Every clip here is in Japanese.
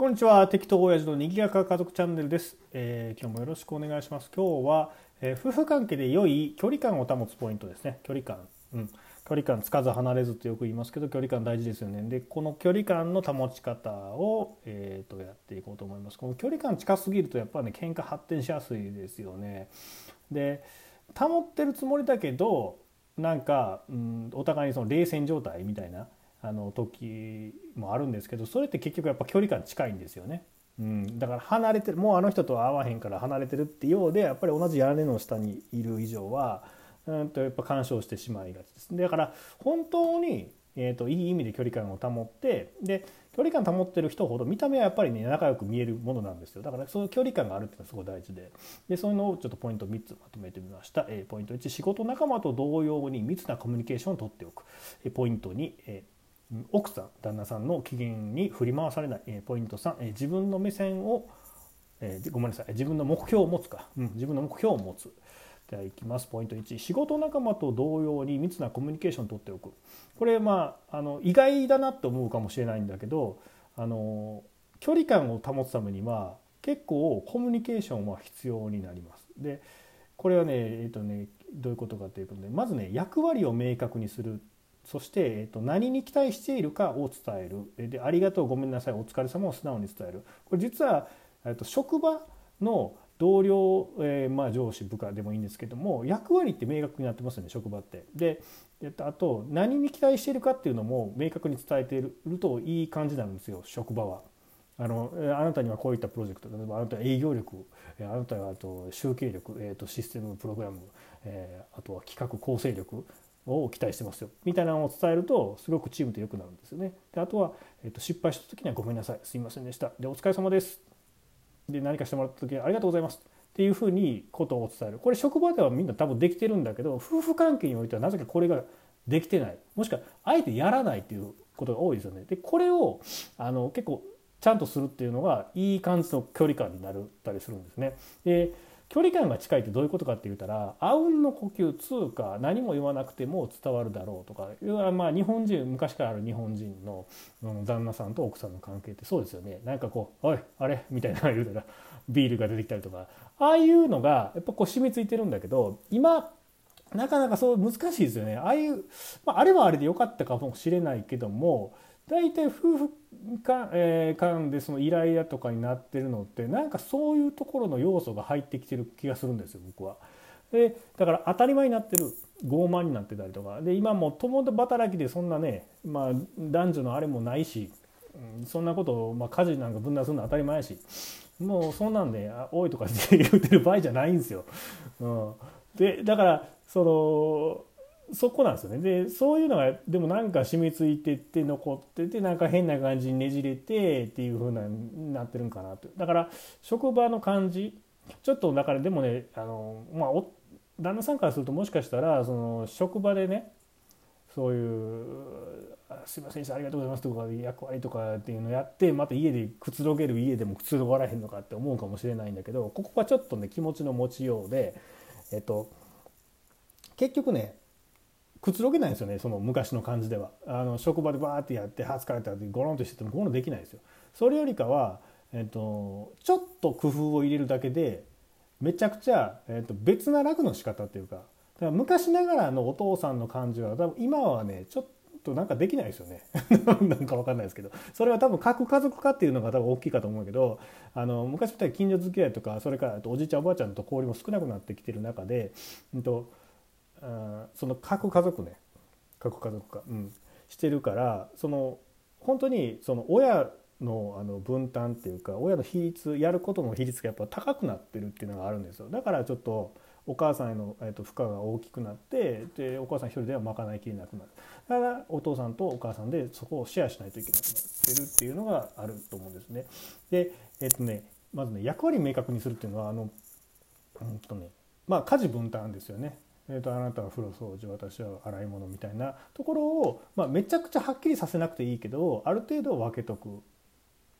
こんにちは。適当親父のにぎやか家族チャンネルです、えー今日もよろしくお願いします。今日は、えー夫婦関係で良い距離感を保つポイントですね。距離感。うん。距離感つかず離れずってよく言いますけど距離感大事ですよね。でこの距離感の保ち方を、えーとやっていこうと思います。この距離感近すぎるとやっぱね喧嘩発展しやすいですよね。で保ってるつもりだけどなんか、うん、お互いにその冷戦状態みたいなあの時もあるんですけどそれって結局やっぱ距離感近いんですよね。うん、だから離れてるもうあの人とは会わへんから離れてるってようでやっぱり同じ屋根の下にいる以上はうんとやっぱ干渉してしまいがちです。だから本当に、えー、といい意味で距離感を保ってで距離感保ってる人ほど見た目はやっぱりね仲良く見えるものなんですよ。だからそういう距離感があるっていうのはすごい大事で。でそういうのをちょっとポイント3つまとめてみました、えーポイント1仕事仲間と同様に密なコミュニケーションを取っておく、えーポイント2、えー奥さん旦那さんの機嫌に振り回されない、えーポイント3、えー自分の目線を、えーごめんなさい自分の目標を持つか、うん、自分の目標を持つ。ではいきます。ポイント1仕事仲間と同様に密なコミュニケーションを取っておく。これまああの意外だなと思うかもしれないんだけどあの距離感を保つためには結構コミュニケーションは必要になります。でこれはね,、えーとねどういうことかというとねまずね役割を明確にする。そして、えー、と何に期待しているかを伝えるでありがとうごめんなさいお疲れ様を素直に伝えるこれ実は、えー、と職場の同僚、えーまあ、上司部下でもいいんですけども役割って明確になってますよね職場って。でえっとあと何に期待しているかっていうのも明確に伝えているといい感じなんですよ職場は。あのあなたにはこういったプロジェクト例えばあなたは営業力あなたはあと集計力、えー、とシステムプログラム、えーあとは企画構成力を期待してますよみたいなのを伝えるとすごくチームと良くなるんですよね。であとは、えー、と失敗した時にはごめんなさいすいませんでしたでお疲れ様ですで何かしてもらった時にありがとうございますっていうふうにことを伝えるこれ職場ではみんな多分できてるんだけど夫婦関係においてはなぜかこれができてないもしくはあえてやらないっていうことが多いですよね。でこれをあの結構ちゃんとするっていうのがいい感じの距離感になったりするんですね。で距離感が近いってどういうことかって言ったらあうんの呼吸つうか何も言わなくても伝わるだろうとか要はまあ日本人昔からある日本人の旦那さんと奥さんの関係ってそうですよね。なんかこう「おいあれ?」みたいな言うたらビールが出てきたりとか。ああいうのがやっぱこう染みついてるんだけど今なかなかそう難しいですよね。ああいう、まあ、あれはあれで良かったかもしれないけども大体夫婦間,、えー間でそのイライラとかになってるのってなんかそういうところの要素が入ってきてる気がするんですよ僕は。でだから当たり前になってる傲慢になってたりとかで今も共働きでそんなね、まあ、男女のあれもないし、うんそんなことを、まあ、家事なんか分断するの当たり前やしもうそんなんで「おい」とかって言ってる場合じゃないんですよ。うん、でだからそのそこなんですよね。でそういうのがでもなんか染みついてって残っててなんか変な感じにねじれてっていう風なになってるんかなと。だから職場の感じちょっとだからでもねあの、まあ、旦那さんからするともしかしたらその職場でねそういう「すいませんでしたありがとうございます」とか役割とかっていうのをやってまた家でくつろげる家でもくつろがらへんのかって思うかもしれないんだけどここはちょっとね気持ちの持ちようでえっと結局ねくつろげないですよねその昔の感じでは。あの職場でバーってやって「は疲れた」ってゴロンとしててもゴロンできないですよ。それよりかは、えっと、ちょっと工夫を入れるだけでめちゃくちゃ、えっと、別な楽の仕方っていうかだから昔ながらのお父さんの感じは多分今はねちょっとなんかできないですよね。なんかわかんないですけど。それは多分核家族化っていうのが多分大きいかと思うけどあの昔みたいに近所付き合いとかそれからおじいちゃんおばあちゃんと交流も少なくなってきてる中で、うんとあその核家族ね。核家族化、うん、してるからその本当にその親のあの分担っていうか親の比率やることの比率がやっぱ高くなってるっていうのがあるんですよ。だからちょっとお母さんへの、えっと負荷が大きくなってでお母さん一人では賄いきれなくなる。だからお父さんとお母さんでそこをシェアしないといけなくなってるっていうのがあると思うんですね。でえっとねまずね役割明確にするっていうのはあのうんとねまあ家事分担ですよね。えー、とあなたは風呂掃除私は洗い物みたいなところを、まあ、めちゃくちゃはっきりさせなくていいけどある程度分けとく、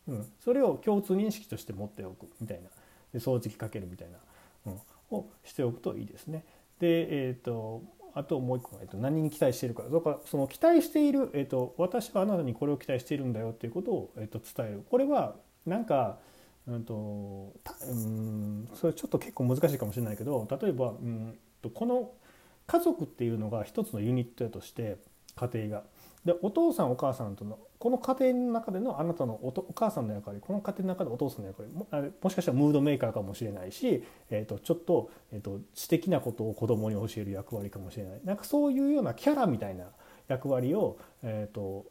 うん、それを共通認識として持っておくみたいな。で掃除機かけるみたいな、うん、をしておくといいですね。で、えー、とあともう一個、えー、と何に期待しているか。だかその期待している、えー、と私はあなたにこれを期待しているんだよっていうことを、えー、と伝える。これはなんかうんとうんそれちょっと結構難しいかもしれないけど例えばうんとこの家族っていうのが一つのユニットとして家庭が。でお父さんお母さんとのこの家庭の中でのあなたのおお母さんの役割この家庭の中でお父さんの役割もあれもしかしたらムードメーカーかもしれないし、えー、とちょっと,、えー、と知的なことを子供に教える役割かもしれないなんかそういうようなキャラみたいな役割を、えー、と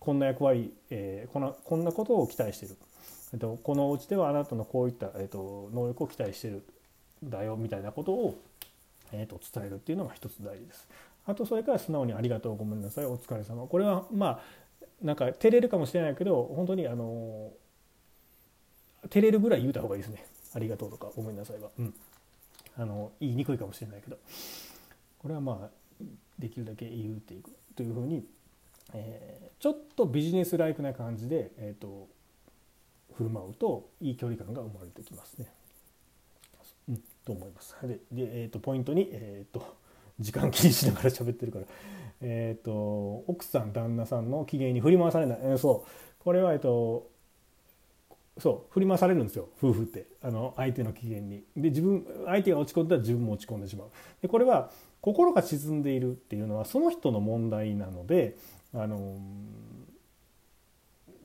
こんな役割、えー、こんなこんなことを期待してる、えー、とこのお家ではあなたのこういった、えー、と能力を期待してるんだよみたいなことを、えー、と伝えるっていうのが一つ大事です。あとそれから素直に「ありがとうごめんなさいお疲れ様。これはまあなんか照れるかもしれないけど本当にあの照れるぐらい言うた方がいいですね「ありがとう」とか「ごめんなさいは」うん、あの言いにくいかもしれないけど。これはまあできるだけ言うていくというふうに、えー、ちょっとビジネスライクな感じで、えーと、振る舞うといい距離感が生まれてきますね。と思います。でで、えーと、ポイントに、えーと時間気にしながら喋ってるから、えーと、奥さん旦那さんの機嫌に振り回されない、えー、そうこれはえっ、ー、とそう振り回されるんですよ夫婦ってあの相手の機嫌に。で自分相手が落ち込んだら自分も落ち込んでしまう。でこれは心が沈んでいるっていうのはその人の問題なのであの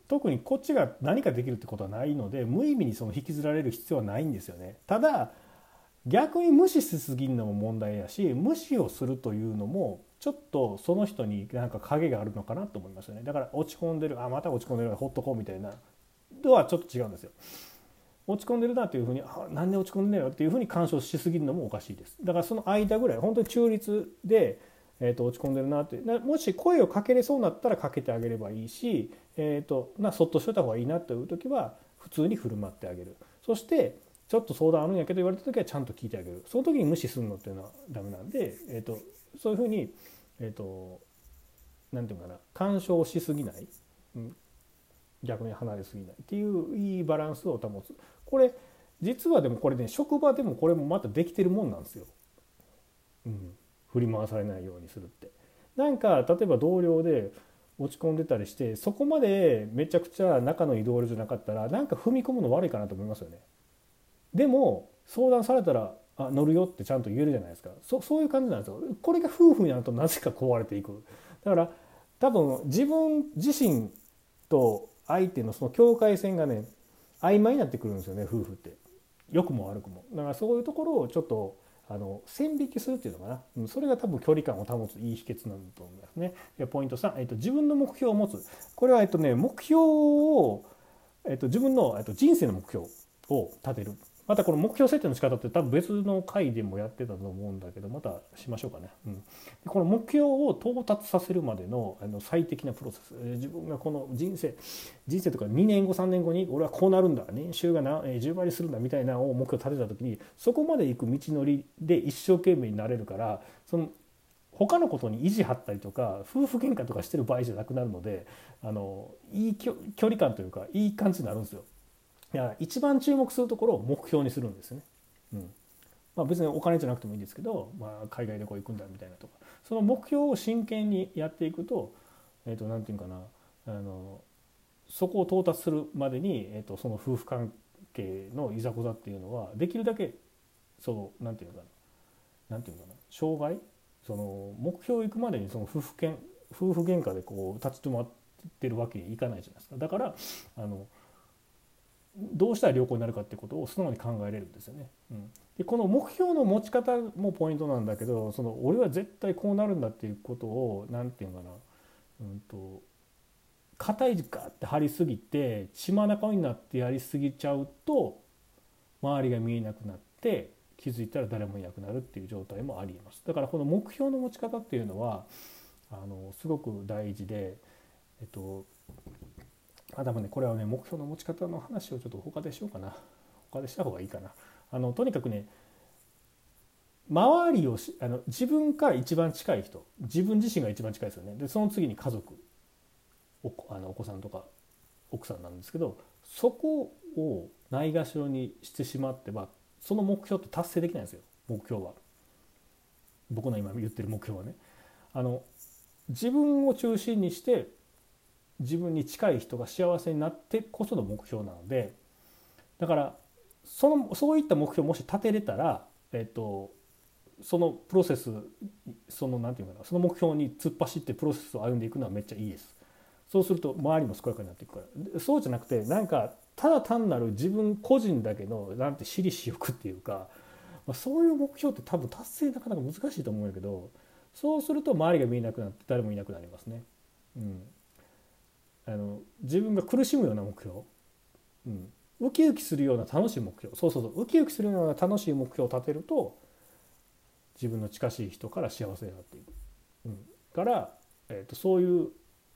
特にこっちが何かできるってことはないので無意味にその引きずられる必要はないんですよね。ただ逆に無視しすぎるのも問題やし無視をするというのもちょっとその人になんか影があるのかなと思いますよね。だから落ち込んでるあまた落ち込んでるほっとこうみたいなとはちょっと違うんですよ。落ち込んでるなというふうにあなんで落ち込んでるのっていうふうに干渉しすぎるのもおかしいです。だからその間ぐらい本当に中立で、えー、と落ち込んでるなってもし声をかけれそうになったらかけてあげればいいし、えーと、なそっとしといた方がいいなという時は普通に振る舞ってあげる。そしてちょっと相談あるんやけど言われた時はちゃんと聞いてあげるその時に無視するのっていうのはダメなんで、えーと、そういうふうにえ、ー、と何て言うかな干渉しすぎない、うん、逆に離れすぎないっていういいバランスを保つこれ実はでもこれね職場でもこれもまたできてるもんなんですよ。うん、振り回されないようにするって。なんか例えば同僚で落ち込んでたりしてそこまでめちゃくちゃ仲のいい同僚じゃなかったらなんか踏み込むの悪いかなと思いますよね。でも相談されたらあ乗るよってちゃんと言えるじゃないですか。そそういう感じなんですよ。これが夫婦になるとなぜか壊れていく。だから多分自分自身と相手のその境界線がね曖昧になってくるんですよね夫婦って。良くも悪くも。だからそういうところをちょっとあの線引きするっていうのかな。それが多分距離感を保ついい秘訣なんだと思いますね。ポイント3、えっと、自分の目標を持つ。これは、えっとね、目標を、えっと、自分の、えっと、人生の目標を立てる。またこの目標設定の仕方って多分別の回でもやってたと思うんだけどまたしましょうかね。うん、この目標を到達させるまでのあの最適なプロセス自分がこの人生人生とか2年後3年後に俺はこうなるんだ年収がな10倍にするんだみたいなのを目標立てた時にそこまで行く道のりで一生懸命になれるからその他のことに意地張ったりとか夫婦喧嘩とかしてる場合じゃなくなるのであのいい距離感というかいい感じになるんですよ。いや一番注目するところを目標にするんですね。うん。まあ、別にお金じゃなくてもいいんですけど、まあ、海外旅行行くんだみたいなとか。その目標を真剣にやっていくと何、えー、とて言うかな。あのそこを到達するまでに、えー、とその夫婦関係のいざこざっていうのはできるだけその何て言うかな。何て言うかな。障害？その目標行くまでにその夫婦喧夫婦喧嘩でこう立ち止まってるわけにいかないじゃないですか。だからあのどうしたら良好になるかってことを素直に考えれるんですよね。うん、でこの目標の持ち方もポイントなんだけどその俺は絶対こうなるんだっていうことを何て言うかな、うんと、肩いガって張りすぎて血まなかになってやりすぎちゃうと周りが見えなくなって気づいたら誰もいなくなるっていう状態もありえます。だからこの目標の持ち方っていうのはあのすごく大事で、えっと、あでもねこれはね目標の持ち方の話をちょっと他でしようかな。他でした方がいいかな。あのとにかくね周りをしあの自分から一番近い人自分自身が一番近いですよね。でその次に家族。おあのお子さんとか奥さんなんですけどそこをないがしろにしてしまってはその目標って達成できないんですよ。目標は。僕の今言ってる目標はね。あの自分を中心にして自分に近い人が幸せになってこその目標なのでだからそのそういった目標をもし立てれたら、えっと、そのプロセスそのなんていうかなその目標に突っ走ってプロセスを歩んでいくのはめっちゃいいです。そうすると周りも健やかになっていくからそうじゃなくてなんかただ単なる自分個人だけのなんて私利私欲っていうか、まあ、そういう目標って多分達成なかなか難しいと思うんやけどそうすると周りが見えなくなって誰もいなくなりますね。うん、あの自分が苦しむような目標、うん、ウキウキするような楽しい目標。そうそうそう。ウキウキするような楽しい目標を立てると自分の近しい人から幸せになっていく、うん、から、えーと、そういう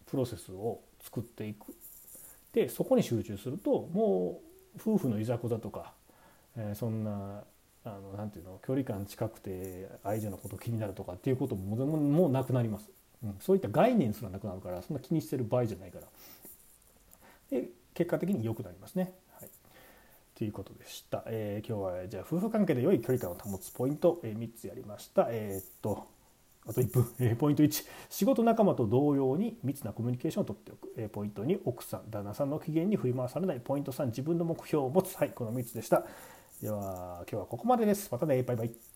プロセスを作っていく。でそこに集中するともう夫婦のいざこざとか、えー、そんなあのなんていうの距離感近くて相手のこと気になるとかっていうことももうなくなります、うん、そういった概念すらなくなるからそんな気にしてる場合じゃないからで結果的に良くなりますね。はいということでした。えー、今日はじゃあ夫婦関係で良い距離感を保つポイント、えー、3つやりました。えー、っとあと1分、えー、ポイント1仕事仲間と同様に密なコミュニケーションをとっておく、えー、ポイント2奥さん旦那さんの機嫌に振り回されないポイント3自分の目標を持つはいこの3つでした。では今日はここまでです。またねバイバイ。